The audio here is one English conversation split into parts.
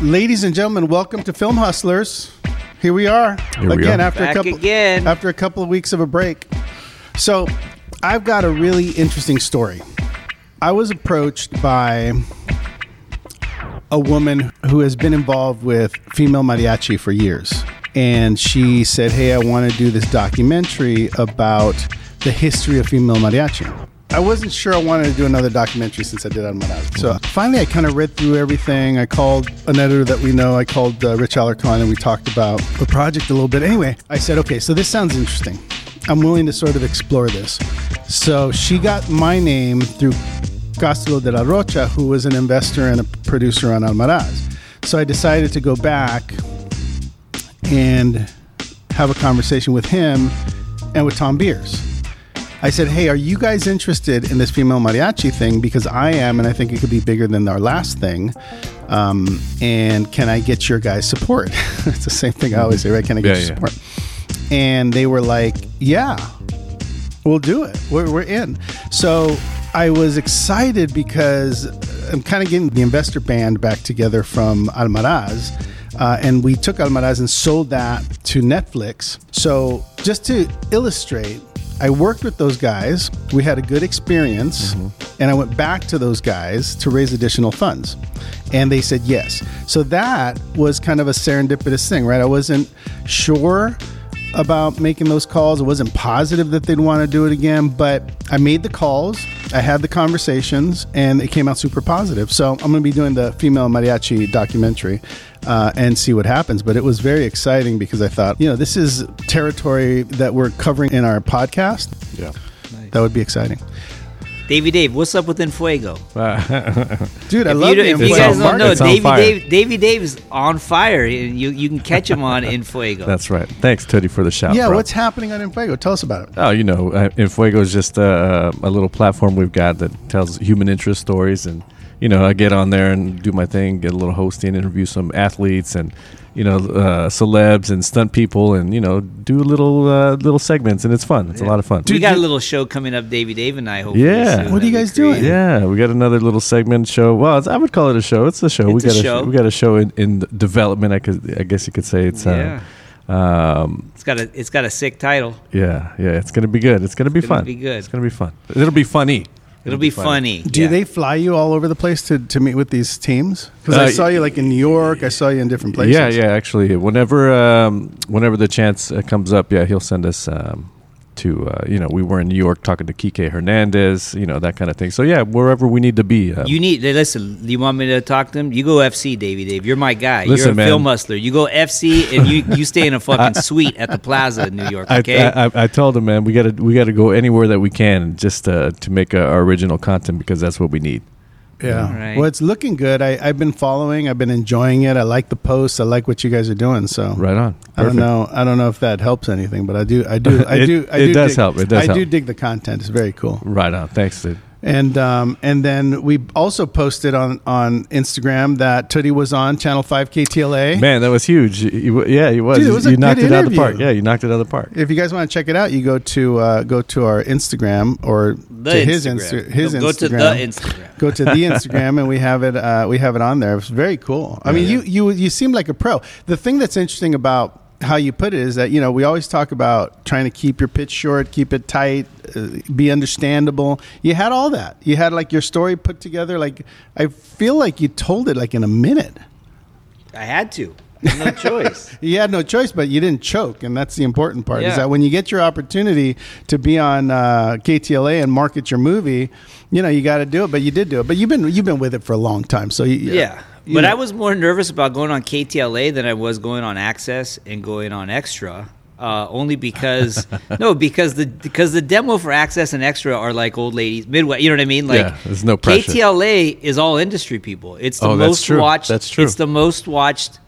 Ladies and gentlemen, welcome to Film Hustlers. Here we are Here we again are. after Back a couple again. after a couple of weeks of a break. So, I've got a really interesting story. I was approached by a woman who has been involved with female mariachi for years. And she said, Hey, I want to do this documentary about the history of female mariachi. I wasn't sure I wanted to do another documentary since I did Almaraz. So finally, I kind of read through everything. I called an editor that we know. I called uh, Rich Alarcon and we talked about the project a little bit. Anyway, I said, okay, so this sounds interesting. I'm willing to sort of explore this. So she got my name through Castulo de la Rocha, who was an investor and a producer on Almaraz. So I decided to go back and have a conversation with him and with Tom Beers. I said, Hey, are you guys interested in this female mariachi thing? Because I am, and I think it could be bigger than our last thing. Um, and can I get your guys' support? it's the same thing I always say, right? Can I get Yeah, your yeah. support? And they were like, Yeah, we'll do it. We're, we're in. So I was excited because I'm kind of getting the investor band back together from Almaraz. Uh, and we took Almaraz and sold that to Netflix. So just to illustrate, I worked with those guys. We had a good experience. Mm-hmm. And I went back to those guys to raise additional funds. And they said yes. So that was kind of a serendipitous thing, right? I wasn't sure about making those calls. I wasn't positive that they'd want to do it again, but I made the calls, I had the conversations, and it came out super positive. So I'm going to be doing the female mariachi documentary uh, and see what happens. But it was very exciting because I thought, you know, this is territory that we're covering in our podcast. Yeah. That would be exciting. Davey Dave, what's up with Infuego? Dude, I If love you, the if you guys don't know, It's on Davey. Dave, Davey Dave's on fire. You you can catch him on Infuego. That's right. Thanks, Tootie, for the shout. Yeah, bro. what's happening on Infuego? Tell us about it. Oh, you know, uh, Infuego is just uh, a little platform we've got that tells human interest stories, and you know, I get on there and do my thing, get a little hosting, interview some athletes, and you know, uh, celebs and stunt people, and you know, do little uh, little segments, and it's fun. It's a lot of fun. we got a little show coming up, Davey Dave and I. Hopefully Yeah. soon What are you guys doing? Yeah, we got another little segment show. Well, it's, I would call it a show. It's a show. It's we a got show. we got a show in, in development. I could, I guess you could say it's. Yeah. Uh, um, It's got a it's got a sick title. yeah, yeah. It's gonna be good. It's gonna be gonna fun. be good. It's gonna be fun. It'll be funny. It'll be funny. Do Yeah. they fly you all over the place to, to meet with these teams? Because I Uh, saw you like in New York. I saw you in different places. Yeah, yeah. Actually, whenever um, whenever the chance uh, comes up, yeah, he'll send us um, to. Uh, you know, we were in New York talking to Kike Hernandez. You know that kind of thing. So yeah, wherever we need to be. Uh, You need listen. You want me to talk to him? You go FC, Davey Dave. You're my guy. Listen, You're a man. film hustler. You go FC, and you you stay in a fucking suite at the Plaza in New York. Okay. I, I, I told him, man, we gotta we gotta go anywhere that we can just uh, to make uh, our original content because that's what we need. Yeah. All right. Well, it's looking good. I, I've been following. I've been enjoying it. I like the posts. I like what you guys are doing. So Right on. I don't know. I don't know if that helps anything, but I do. I do. I It- do. I it do does dig- help. It does I do dig the content. It's very cool. Right on. Thanks, dude. And um, and then we also posted on on Instagram that Tootie was on Channel Five KTLA. Man, that was huge. You- you- yeah, he was. Dude, it was a you good knocked it out of the park. Yeah, you knocked it out of the park. If you guys want to check it out, you go to uh, go to our Instagram or the to his Instagram. Insta- his go, go to the Instagram. go to the Instagram and we have it uh, we have it on there. It's very cool. I mean, you you you seem like a pro. The thing that's interesting about how you put it is that you know we always talk about trying to keep your pitch short, keep it tight, uh, be understandable. You had all that. You had like your story put together. Like I feel like you told it like in a minute. I had to. No choice. You had no choice, but you didn't choke, and that's the important part. Is that when you get your opportunity to be on uh, KTLA and market your movie, you know you got to do it. But you did do it. But you've been you've been with it for a long time, so you, Yeah. you But know. I was more nervous about going on KTLA than I was going on Access and going on Extra. Uh, only because no, because the because the demo for Access and Extra are like old ladies midway. You know what I mean? Like Yeah, there's no pressure. KTLA is all industry people. It's the Oh, that's most true. watched. That's true. It's the most watched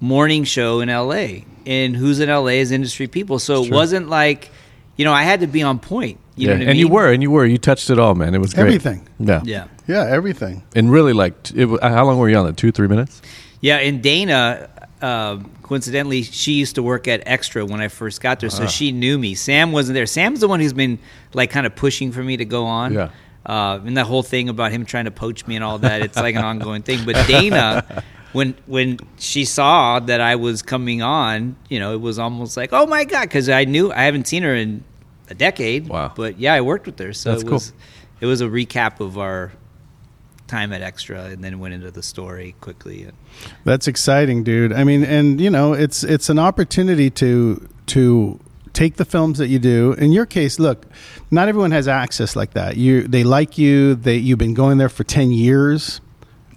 morning show in LA. And who's in LA is industry people. So it wasn't like, you know, I had to be on point. You yeah. know what I and mean? you were, and you were. You touched it all, man. It was great. Everything. Yeah. Yeah. yeah everything. And really, like, t- it, wa- how long were you on it? Two, three minutes? Yeah, and Dana, uh, coincidentally, she used to work at Extra when I first got there, so Uh-huh. she knew me. Sam wasn't there. Sam's the one who's been like kind of pushing for me to go on. Yeah. Uh, and that whole thing about him trying to poach me and all that, it's like an ongoing thing. But Dana, when when she saw that I was coming on, you know, it was almost like, oh my god, because I knew I haven't seen her in a decade. Wow. But yeah, I worked with her, so That's it cool. was it was a recap of our time at Extra, and then went into the story quickly. And That's exciting, dude. I mean, and you know, it's it's an opportunity to to take the films that you do. In your case, look, not everyone has access like that. You they like you. They you've been going there for ten years,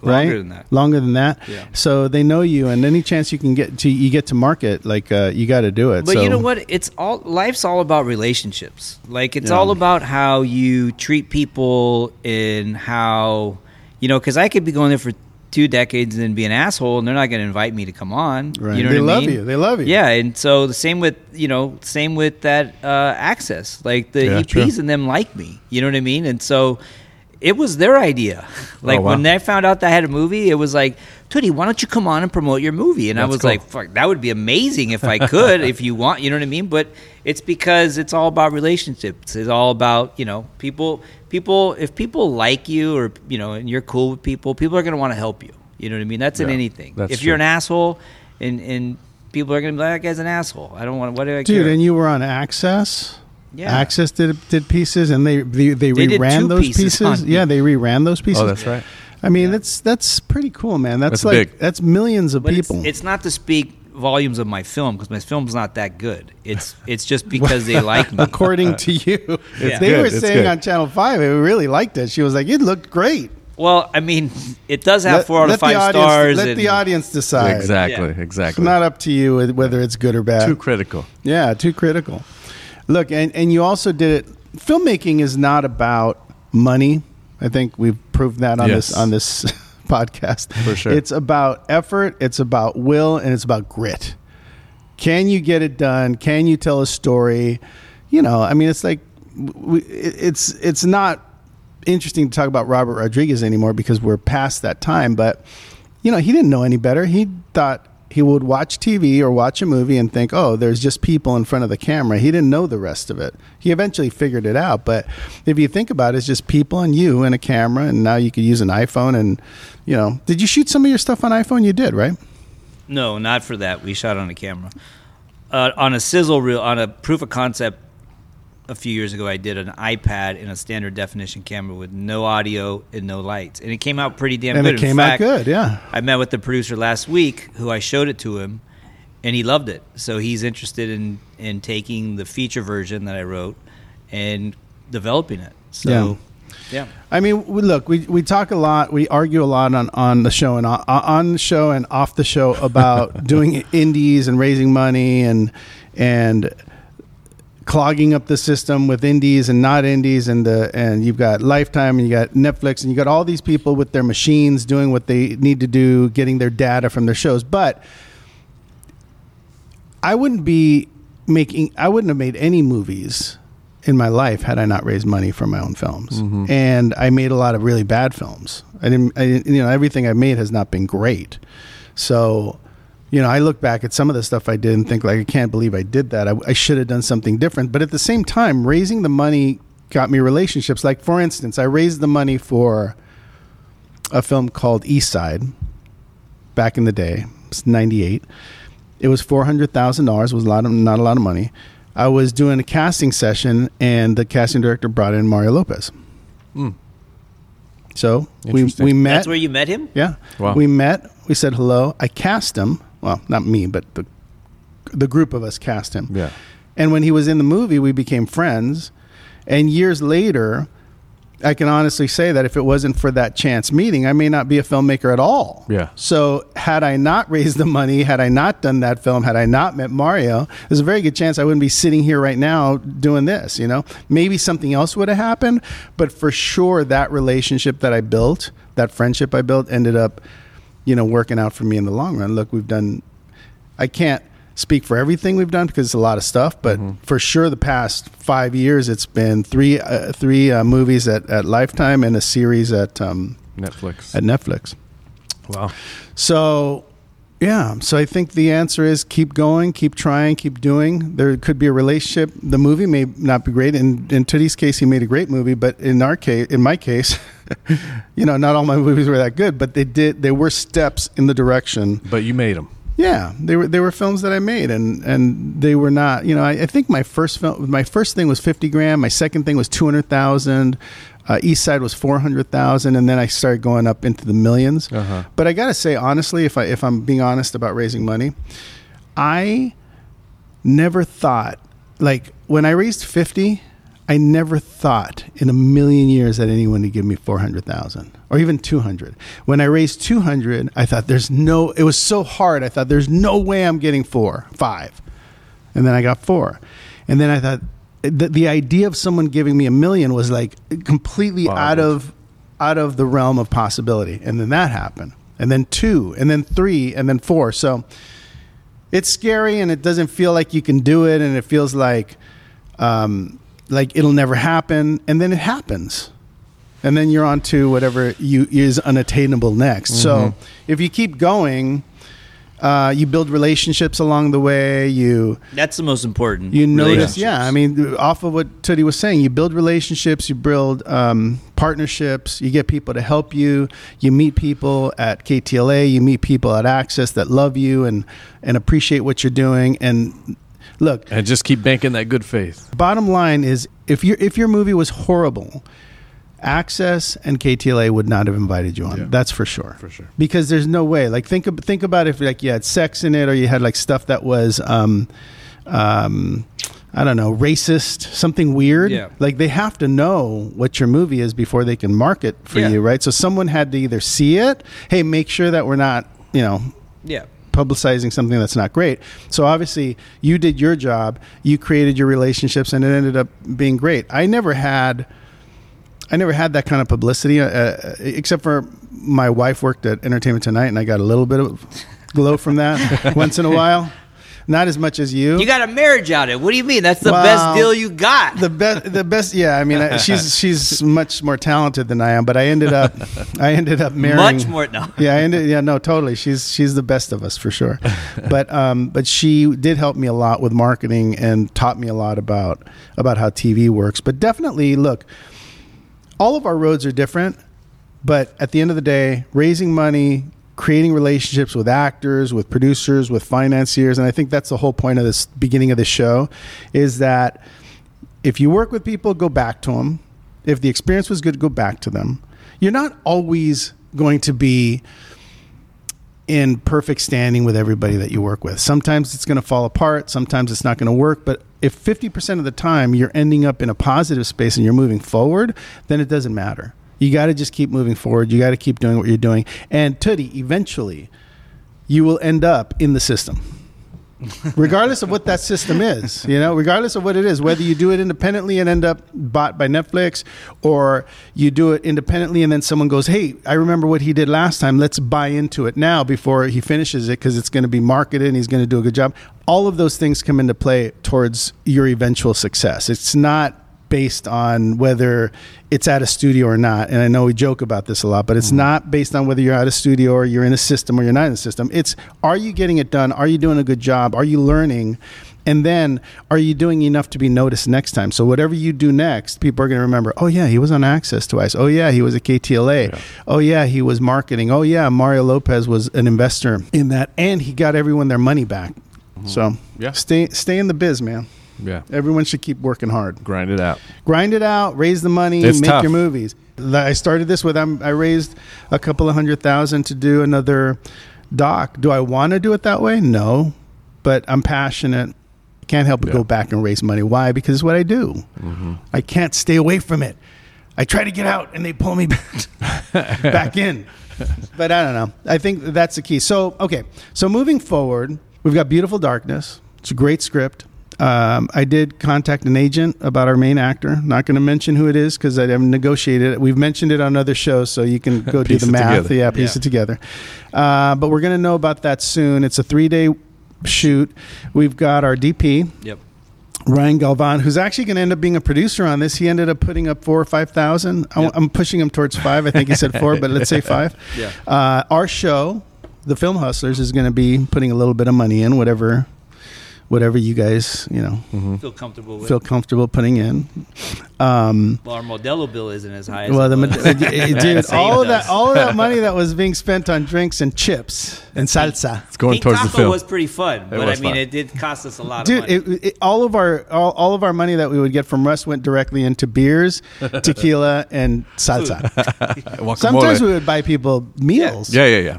right? Longer than that. Longer than that. Yeah. So they know you, and any chance you can get to you get to market, like uh, you got to do it. But so, you know what? It's all life's all about relationships. Like it's Yeah. all about how you treat people and how you know. Because I could be going there for two decades and be an asshole, and they're not going to invite me to come on. Right. You know They what I love mean? you. They love you. Yeah, and so the same with you know, same with that uh, access. Like the Yeah, EPs true. and them like me. You know what I mean? And so. It was their idea. Like Oh, wow. when they found out that I had a movie, it was like, Tootie, why don't you come on and promote your movie? And I was cool. like, fuck, that would be amazing if I could, if you want, you know what I mean? But it's because it's all about relationships. It's all about, you know, people, people, if people like you or, you know, and you're cool with people, people are going to want to help you. You know what I mean? That's in anything. that's if you're an asshole and, and people are going to be like, that guy's an asshole. I don't want, what do I get. dude, care? and you were on Access. Yeah. Access did did pieces, and they they, they, They reran those pieces pieces. Yeah, they reran those pieces. Oh, that's right. I mean, that's that's pretty cool, man. That's, That's like big. that's millions of But people. it's not to speak volumes of my film because my film's not that good. It's it's just because they like me. according to you. It's they good, were it's saying good. on Channel Five, they really liked it. She was like, "It looked great." Well, I mean, it does have Let- four out let of five the audience, stars. Let and- the audience decide. Exactly. Yeah. It's Exactly. not up to you whether it's good or bad. Too critical. Yeah, too critical. Look, and and you also did it. Filmmaking is not about money. I think we've proved that on Yes. this on this podcast. For sure. It's about effort, it's about will, and it's about grit. Can you get it done? Can you tell a story? You know, I mean, it's like we, it's it's not interesting to talk about Robert Rodriguez anymore because we're past that time. But you know, he didn't know any better. He thought he would watch TV or watch a movie and think, "Oh, there's just people in front of the camera." He didn't know the rest of it. He eventually figured it out. But if you think about it, it's just people and you and a camera, and now you could use an iPhone. And you know, did you shoot some of your stuff on iPhone? You did, right? No, not for that. We shot on a camera. Uh, on a sizzle reel, on a proof of concept a few years ago, I did an iPad in a standard definition camera with no audio and no lights. And it came out pretty damn and good. it In came fact, out good. Yeah. I met with the producer last week who I showed it to him and he loved it. So he's interested in, in taking the feature version that I wrote and developing it. So, yeah. I mean, we, look, we, we talk a lot, we argue a lot on, on the show and on, on the show and off the show about doing indies and raising money and and clogging up the system with indies and not indies and the and you've got Lifetime and you got Netflix and you got all these people with their machines doing what they need to do, getting their data from their shows, but I wouldn't be making I wouldn't have made any movies in my life had I not raised money for my own films. Mm-hmm. And I made a lot of really bad films. I didn't, I didn't you know everything I made has not been great. So, you know, I look back at some of the stuff I did and think like I can't believe I did that. I, I should have done something different. But at the same time, raising the money got me relationships. Like for instance, I raised the money for a film called East Side back in the day. It's 98. It was four hundred thousand dollars. Was a lot of not a lot of money. I was doing a casting session, and the casting director brought in Mario Lopez. Mm. So we we met. That's where you met him? yeah, Wow. we met. We said hello. I cast him. Well, not me, but the the group of us cast him. Yeah. And when he was in the movie, we became friends. And years later, I can honestly say that if it wasn't for that chance meeting, I may not be a filmmaker at all. Yeah. So, had I not raised the money, had I not done that film, had I not met Mario, there's a very good chance I wouldn't be sitting here right now doing this, you know? Maybe something else would have happened, but for sure that relationship that I built, that friendship I built ended up, you know, working out for me in the long run. Look, we've done I can't speak for everything we've done because it's a lot of stuff, but for sure the past five years it's been three uh, three uh, movies at, at Lifetime and a series at um, Netflix. at Netflix. wow. So, Yeah. So I think the answer is keep going, keep trying, keep doing. There could be a relationship. The movie may not be great. In in Tootie's case, he made a great movie, but in our case, in my case, you know, not all my movies were that good, but they did. They were steps in the direction. But you made them. Yeah, they were they were films that I made, and and they were not. You know, I, I think my first film, my first thing was fifty grand. My second thing was two hundred thousand. Uh, East Side was four hundred thousand, and then I started going up into the 1000000s Uh-huh. But I gotta say, honestly, if I if I'm being honest about raising money, I never thought like when I raised fifty, I never thought in a million years that anyone would give me four hundred thousand or even two hundred. When I raised two hundred, I thought there's no. It was so hard. I thought there's no way I'm getting four, five, and then I got four, and then I thought the, the idea of someone giving me a million was like completely out of out of the realm of possibility, and then that happened, and then two, and then three, and then four. So it's scary and it doesn't feel like you can do it and it feels like um, like it'll never happen. And then it happens. And then you're on to whatever you is unattainable next. So if you keep going uh, you build relationships along the way you That's the most important. you notice yeah i mean off of what Tootie was saying you build relationships you build um, partnerships you get people to help you you meet people at ktla you meet people at access that love you and and appreciate what you're doing and look And just keep banking that good faith. bottom line is if your if your movie was horrible access and ktla would not have invited you on Yeah. that's for sure For sure. because there's no way like think ab- think about if like you had sex in it or you had like stuff that was um um I don't know, racist, something weird. Yeah. Like they have to know what your movie is before they can market for Yeah. you, right? So someone had to either see it, hey, make sure that we're not, you know, Yeah. publicizing something that's not great. So obviously, you did your job, you created your relationships, and it ended up being great. I never had, I never had that kind of publicity, uh, uh, except for my wife worked at Entertainment Tonight, and I got a little bit of glow from that once in a while. Not as much as you. You got a marriage out of it. What do you mean? That's the Wow. best deal you got. the best the best yeah i mean I, she's she's much more talented than i am but i ended up i ended up marrying Much more. No. yeah, I ended, yeah, no, totally. She's she's the best of us for sure. but um, but she did help me a lot with marketing and taught me a lot about about how TV works. But definitely, look, all of our roads are different. But at the end of the day, raising money, creating relationships with actors, with producers, with financiers, and I think that's the whole point of this beginning of the show, is that if you work with people, go back to them. If the experience was good, go back to them. You're not always going to be in perfect standing with everybody that you work with. Sometimes it's going to fall apart, sometimes it's not going to work, but if 50% of the time you're ending up in a positive space and you're moving forward, then it doesn't matter. You got to just keep moving forward. You got to keep doing what you're doing. And Tootie, eventually, you will end up in the system regardless of what that system is you know regardless of what it is whether you do it independently and end up bought by netflix or you do it independently and then someone goes hey i remember what he did last time. Let's buy into it now before he finishes it because it's going to be marketed and he's going to do a good job. All of those things come into play towards your eventual success. It's not based on whether it's at a studio or not. And I know we joke about this a lot, but it's mm-hmm. not based on whether you're at a studio or you're in a system or you're not in a system. It's are you getting it done? Are you doing a good job? Are you learning? And then are you doing enough to be noticed next time? So whatever you do next, people are going to remember, oh yeah, he was on Access twice. Oh yeah, he was at KTLA. Oh yeah, he was marketing. Oh yeah, Mario Lopez was an investor in that and he got everyone their money back. Mm-hmm. So Yeah. stay stay in the biz, man. Yeah. Everyone should keep working hard Grind it out. grind it out, raise the money, It's make tough. your movies. I started this with I'm, I raised a couple of hundred thousand to do another doc. Do I want to do it that way? No, but I'm passionate. Can't help but Yeah. go back and raise money. Why? Because it's what I do. Mm-hmm. I can't stay away from it. I try to get out and they pull me back, back in. But I don't know. I think that's the key. So, okay. So moving forward, we've got Beautiful Darkness. It's a great script. Um, I did contact an agent about our main actor. Not going to mention who it is because I haven't negotiated it. We've mentioned it on other shows, so you can go do the math. together. Yeah, piece Yeah. it together. Uh, but we're going to know about that soon. It's a three day shoot. We've got our DP. Yep. Ryan Galvan, who's actually going to end up being a producer on this. He ended up putting up four or five thousand. Yep. I'm pushing him towards five. I think he said four, but let's say five. Yeah. Uh, our show, the Film Hustlers is going to be putting a little bit of money in, whatever, whatever you guys you know Feel comfortable with. feel comfortable putting in. Um, well, our Modelo bill isn't as high. as well, it the was. uh, dude, Saved all of that, all of that money that was being spent on drinks and chips and salsa. It's going Pink towards the Taco film. was pretty fun, but I mean, fun. it did cost us a lot Dude, of money. it, it, all of our all, all of our money that we would get from Russ went directly into beers, tequila, and salsa. Sometimes we would buy people meals. yeah, yeah, yeah.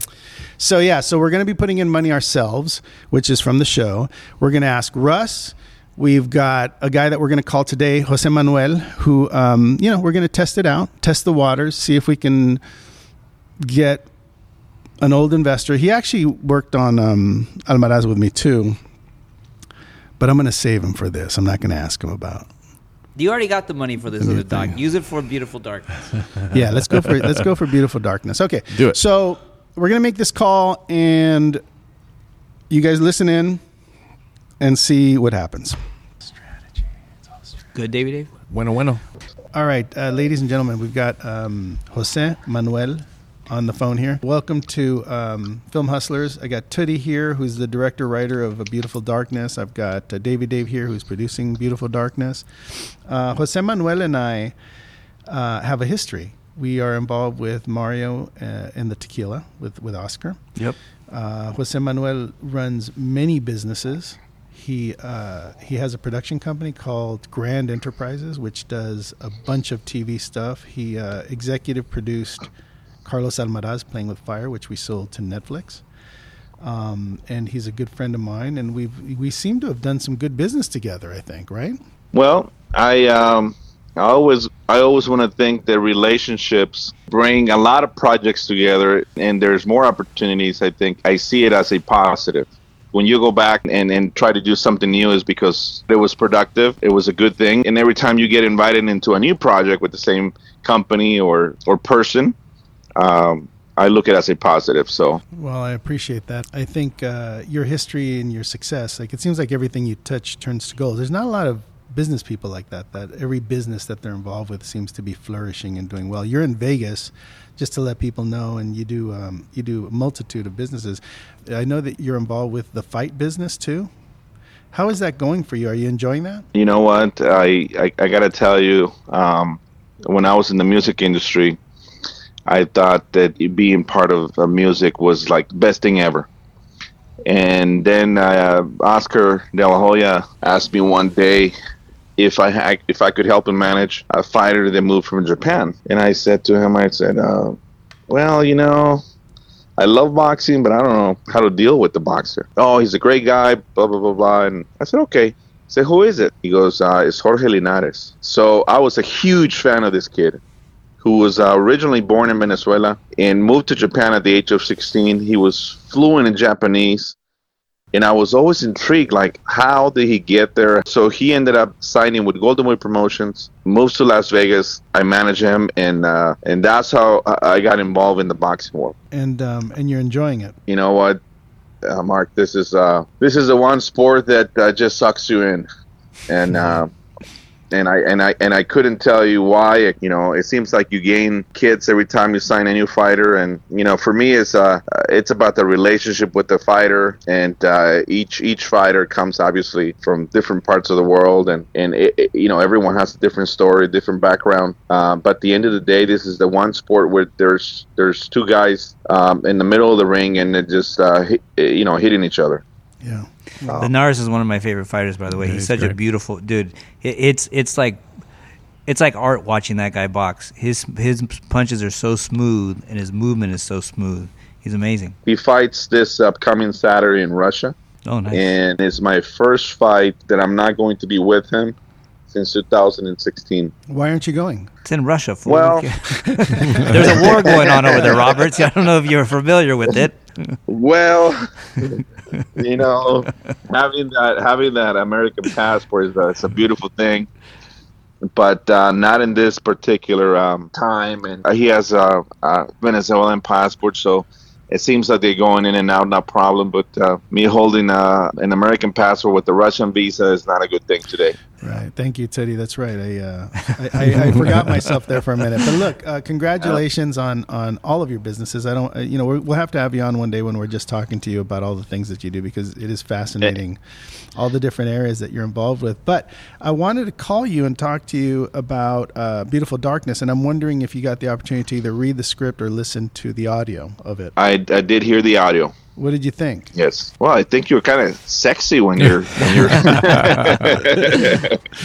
So yeah, so we're going to be putting in money ourselves, which is from the show. We're going to ask Russ. We've got a guy that we're going to call today, Jose Manuel, who um, you know we're going to test it out, test the waters, see if we can get an old investor. He actually worked on um, Almaraz with me too, but I'm going to save him for this. I'm not going to ask him about. you already got the money for this other a thing. dog. Use it for Beautiful Darkness. yeah, let's go for let's go for beautiful darkness. Okay, Do it. So we're gonna make this call, and you guys listen in and see what happens. Good, Davey Dave. Bueno, bueno. All right, uh, ladies and gentlemen, we've got um, Jose Manuel on the phone here. Welcome to um, Film Hustlers. I got Tootie here, who's the director writer of A Beautiful Darkness. I've got uh, Davey Dave here, who's producing Beautiful Darkness. Uh, Jose Manuel and I uh, have a history. We are involved with Mario uh, and the Tequila with with Oscar. Yep. Uh, Jose Manuel runs many businesses. He uh, he has a production company called Grand Enterprises, which does a bunch of TV stuff. He uh, executive produced Carlos Almaraz Playing with Fire, which we sold to Netflix. Um, and he's a good friend of mine, and we have we seem to have done some good business together. I think, right? Well, I um, I always I always want to think that relationships bring a lot of projects together, and there's more opportunities. I think I see it as a positive. When you go back and, and try to do something new, is because it was productive, it was a good thing, and every time you get invited into a new project with the same company or or person, um, I look at it as a positive. So Well, I appreciate that. I think uh, your history and your success, like it seems like everything you touch turns to gold. There's not a lot of business people like that. That every business that they're involved with seems to be flourishing and doing well. You're in Vegas, just to let people know, and you do um, you do a multitude of businesses. I know that you're involved with the fight business too. How is that going for you? Are you enjoying that? You know what? I I, I got to tell you, um, when I was in the music industry, I thought that being part of music was like the best thing ever. And then uh, Oscar De La Hoya asked me one day if I if I could help him manage a fighter that moved from Japan, and I said to him, I said, uh, "Well, you know, I love boxing, but I don't know how to deal with the boxer. Oh, he's a great guy, blah blah blah blah." And I said, "Okay." I said, "Who is it?" He goes, uh, "It's Jorge Linares." So I was a huge fan of this kid, who was uh, originally born in Venezuela and moved to Japan at the age of 16. He was fluent in Japanese, and I was always intrigued, like how did he get there? So he ended up signing with Golden Boy Promotions, moves to Las Vegas. I manage him, and uh, and that's how I I got involved in the boxing world And um, and you're enjoying it. you know what, uh, Mark, this is uh, this is the one sport that uh, just sucks you in, and uh, and I and I and I couldn't tell you why. You know, it seems like you gain kids every time you sign a new fighter, and you know, for me, it's uh, it's about the relationship with the fighter, and uh, each each fighter comes obviously from different parts of the world, and and it, it- you know, everyone has a different story, different background. Uh, but at the end of the day, this is the one sport where there's there's two guys um, in the middle of the ring, and it just uh, hit, you know hitting each other. Yeah. Linares is one of my favorite fighters, by the way. Yeah, he's he's such a beautiful dude. It, it's it's like it's like art watching that guy box. His his punches are so smooth, and his movement is so smooth. He's amazing. He fights this upcoming Saturday in Russia. Oh, nice. and it's my first fight that I'm not going to be with him since 2016. Why aren't you going? It's in Russia. Fool. Well- there's a war going on over there, Roberts. I don't know if you're familiar with it. Well, you know, having that having that American passport is a, it's a beautiful thing, but uh, not in this particular um, time. And he has a, a Venezuelan passport, so it seems like they're going in and out, no problem. But uh, me holding uh, an American passport with the Russian visa is not a good thing today. Right. Thank you, Teddy. That's right. I, uh, I, I, I forgot myself there for a minute. But look, uh, congratulations on, on all of your businesses. I don't, uh, you know, we're, we'll have to have you on one day when we're just talking to you about all the things that you do because it is fascinating, all the different areas that you're involved with. But I wanted to call you and talk to you about uh, Beautiful Darkness, and I'm wondering if you got the opportunity to either read the script or listen to the audio of it. I, I did hear the audio. What did you think? Yes. Well, I think you're kind of sexy when you're when you're. He's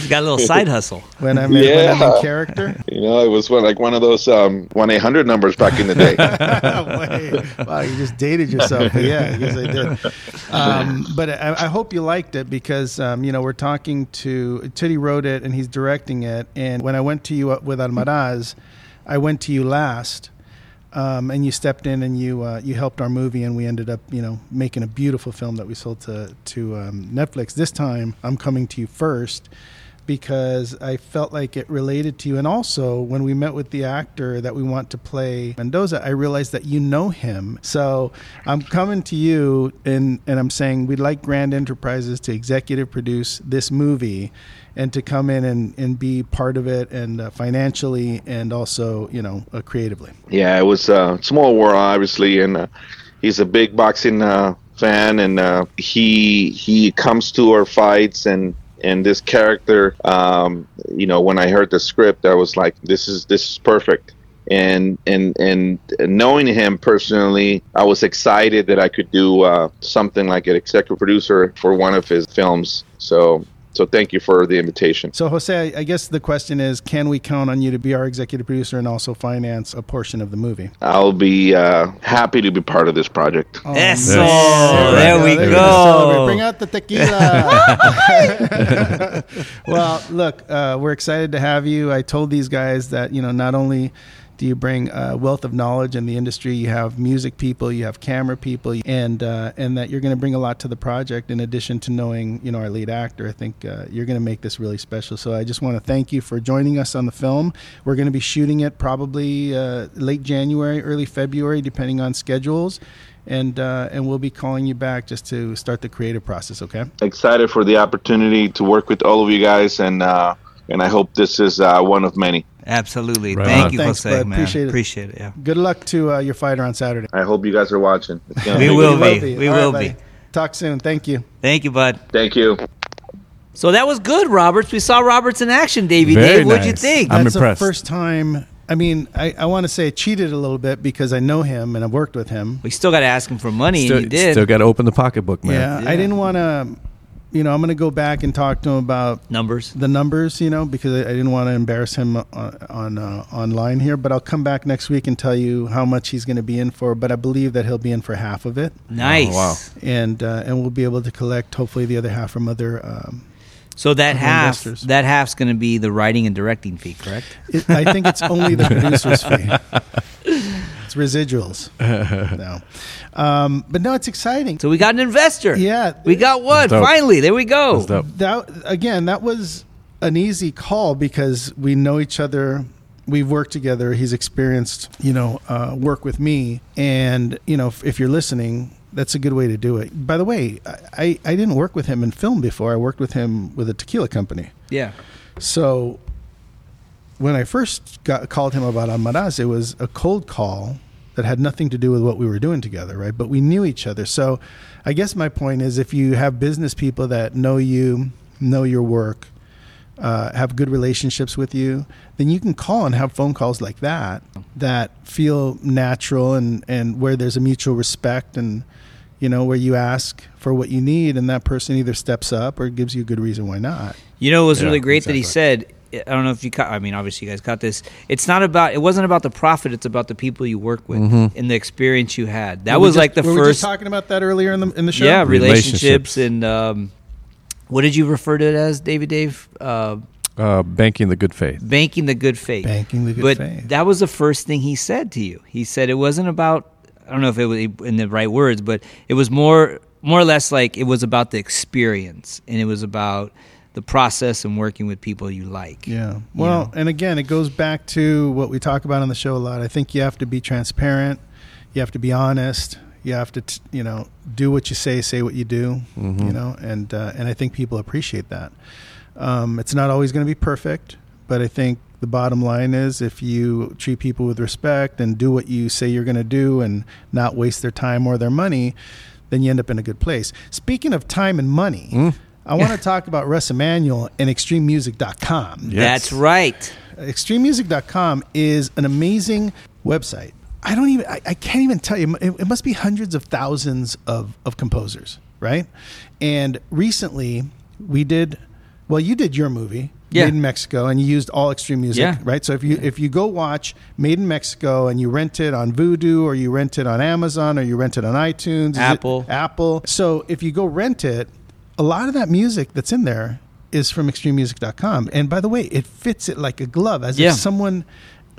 got a little side hustle. When I'm in, when I'm in character? you know, it was one, like one of those um, one eight hundred numbers back in the day. Wait, wow, you just dated yourself. But yeah, I guess I did. Um, but I, I hope you liked it because um, you know we're talking to Tootie wrote it and he's directing it. And when I went to you uh, with Almaraz, I went to you last. Um, and you stepped in and you uh, you helped our movie, and we ended up you know making a beautiful film that we sold to to um, Netflix. This time, I'm coming to you first because I felt like it related to you. And also, when we met with the actor that we want to play Mendoza, I realized that you know him. So I'm coming to you and, and I'm saying we'd like Grand Enterprises to executive produce this movie and to come in and, and be part of it and uh, financially and also, you know, uh, creatively. Yeah, it was a small world, obviously, and uh, he's a big boxing uh, fan, and uh, he he comes to our fights, and and this character, um, you know, when I heard the script, I was like, this is this is perfect. And and and knowing him personally, I was excited that I could do uh, something like an executive producer for one of his films. So so thank you for the invitation. So, Jose, I, I guess the question is can we count on you to be our executive producer and also finance a portion of the movie? I'll be uh, happy to be part of this project. Oh, Eso. man. There we There go. Bring out the tequila. well, look, uh, we're excited to have you. I told these guys that you know not only do you bring a wealth of knowledge in the industry, you have music people, you have camera people, and uh, and that you're going to bring a lot to the project. In addition to knowing you know our lead actor, I think uh, you're going to make this really special. So I just want to thank you for joining us on the film. We're going to be shooting it probably uh, late January, early February, depending on schedules. And uh, and we'll be calling you back just to start the creative process. Okay. excited for the opportunity to work with all of you guys, and uh, and I hope this is uh, one of many. Absolutely. Right Thank on. you, Thanks, Jose, bud. man. Appreciate it. Appreciate it. Yeah. Good luck to uh, your fighter on Saturday. I hope you guys are watching. We will good. be. We All right, will buddy. be. Talk soon. Thank you. Thank you, bud. Thank you. So that was good, Roberts. We saw Roberts in action, Davey. Very Dave, what'd you think? I'm That's impressed. the first time. I mean, I, I want to say I cheated a little bit because I know him and I've worked with him. we still got to ask him for money, Still, and you did. still got to open the pocketbook, man. Yeah, Yeah. I didn't want to. You know, I'm going to go back and talk to him about Numbers. the numbers. You know, because I, I didn't want to embarrass him on, on uh, online here. But I'll come back next week and tell you how much he's going to be in for. But I believe that he'll be in for half of it, Nice. Oh, wow. and uh, and we'll be able to collect hopefully the other half from other. Um, So that half, investors. that half's going to be the writing and directing fee, correct? It, I think it's only the producer's fee. It's residuals. no, um, but no, it's exciting. So we got an investor. Yeah, We got one. Finally, there we go. That again. That was an easy call because we know each other. We've worked together. He's experienced, you know, uh, work with me, and you know, if, if you're listening, that's a good way to do it. By the way, I, I, I didn't work with him in film before. I worked with him with a tequila company. Yeah. So when I first got called him about Almaraz, it was a cold call that had nothing to do with what we were doing together, right? But we knew each other. So I guess my point is if you have business people that know you, know your work, uh, have good relationships with you, then you can call and have phone calls like that that feel natural and, and where there's a mutual respect and you know where you ask for what you need and that person either steps up or gives you a good reason why not. You know, it was Yeah, really great that he said. I don't know if you caught. I mean, obviously, you guys caught this. It's not about. It wasn't about the profit. It's about the people you work with and the experience you had. That Were was just- like the were we just first. talking about that earlier in the in the show. yeah, relationships, Relationships. and um, what did you refer to it as, David? Dave, uh, Uh, banking the good faith. banking the good faith. Banking the good but faith. that was the first thing he said to you. He said it wasn't about. I don't know if it was in the right words, but it was more more or less like it was about the experience and it was about the process and working with people you like. Yeah. Well, know? and again, it goes back to what we talk about on the show a lot. I think you have to be transparent. You have to be honest. You have to, t- you know, do what you say, say what you do. Mm-hmm. You know, and uh, and I think people appreciate that. Um, it's not always going to be perfect, but I think the bottom line is if you treat people with respect and do what you say you're going to do and not waste their time or their money, then you end up in a good place. Speaking of time and money, Mm. I want to talk about Russ Emanuel and ExtremeMusic.com. Yes. That's right. ExtremeMusic.com is an amazing website. I don't even, I, I can't even tell you, it, it must be hundreds of thousands of, of composers, right? And recently we did, well, you did your movie. Yeah. Made in Mexico, and you used all extreme music, Yeah. right? So if you if you go watch Made in Mexico and you rent it on Vudu or you rent it on Amazon or you rent it on iTunes, is it- Apple. Apple. So if you go rent it, a lot of that music that's in there is from extrememusic.com. And by the way, it fits it like a glove as Yeah. if someone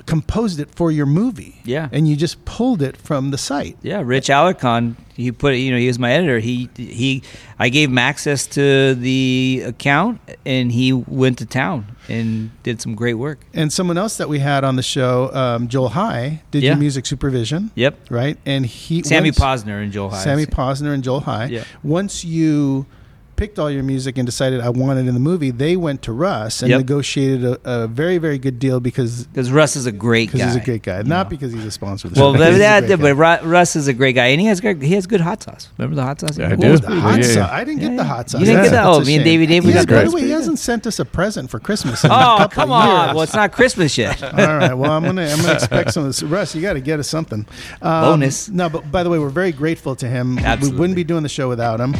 composed it for your movie. Yeah. And you just pulled it from the site. Yeah, Rich Alarcon, he put you know he was my editor. He he I gave him access to the account, and he went to town and did some great work. And someone else that we had on the show, um, Joel High, did Yeah. your music supervision. Yep, Right. And he Sammy once- Posner and Joel High. Sammy Posner and Joel High. Yeah. Once you picked all your music and decided I want it in the movie, they went to Russ and Yep. negotiated a, a very, very good deal because because Russ is a great guy. because he's a great guy, not know. because he's a sponsor. Of the Well, show, because he's a that, great but. Ru- Russ is a great guy, and he has great, he has good hot sauce. Remember the hot sauce? Yeah, I What do. was the hot Yeah, yeah. sauce? I didn't Yeah, get the yeah. hot sauce. You didn't get That's that? a Oh, me and shame. Davey Dave, we He got has- that. By It's the way, he pretty hasn't sent us a present for Christmas. In a Oh, couple come of on! years. Well, it's not Christmas yet. All right. Well, I'm gonna I'm gonna expect some of this. Russ, you got to get us something. Um, Bonus. No, but by the way, we're very grateful to him. We Absolutely. wouldn't be doing the show without him.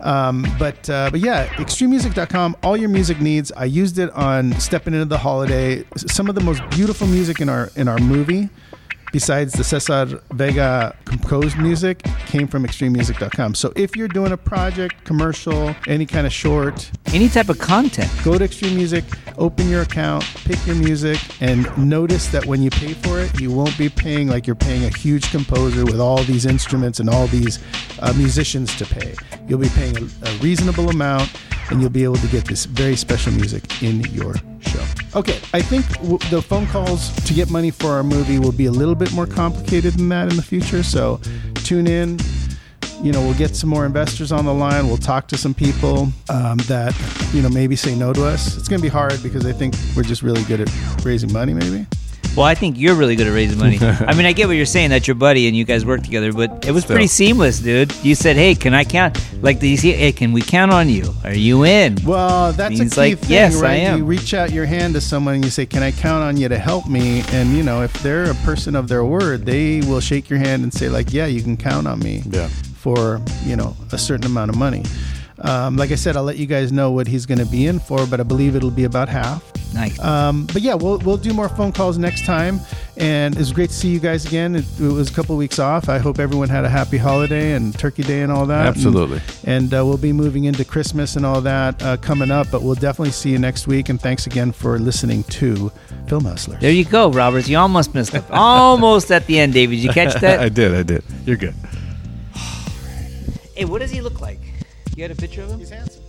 Um, but uh, but yeah, extrememusic.com. All your music needs. I used it on stepping into the holiday. Some of the most beautiful music in our in our movie. Besides the Cesar Vega composed music, came from extrememusic.com. So if you're doing a project, commercial, any kind of short, Any type of content. go to Extreme Music, open your account, pick your music, and notice that when you pay for it, you won't be paying like you're paying a huge composer with all these instruments and all these uh, musicians to pay. You'll be paying a, a reasonable amount, and you'll be able to get this very special music in your show. Okay, I think w- the phone calls to get money for our movie will be a little bit more complicated than that in the future. So tune in you know, we'll get some more investors on the line. We'll talk to some people um, that, you know, maybe say no to us. It's going to be hard because I think we're just really good at raising money, maybe. Well, I think you're really good at raising money. I mean, I get what you're saying that your buddy, and you guys work together. But it was pretty seamless, dude. You said, "Hey, can I count?" Like, do you see? Hey, can we count on you? Are you in? Well, that's Means a key like, thing, yes, I right? am. You reach out your hand to someone and you say, "Can I count on you to help me?" And you know, if they're a person of their word, they will shake your hand and say, "Like, yeah, you can count on me." Yeah. For you know a certain amount of money. Um, like I said, I'll let you guys know what he's going to be in for, but I believe it'll be about half. Nice. Um, but yeah, we'll we'll do more phone calls next time, and it's great to see you guys again. It, it was a couple weeks off. I hope everyone had a happy holiday and Turkey Day and all that. Absolutely. And, and, uh, we'll be moving into Christmas and all that uh, coming up. But we'll definitely see you next week. And thanks again for listening to Film Hustlers. there you go, Roberts. You almost missed it. Almost at the end, David. Did you catch that? I did. I did. You're good. hey, what does he look like? You had a picture of him? He's handsome.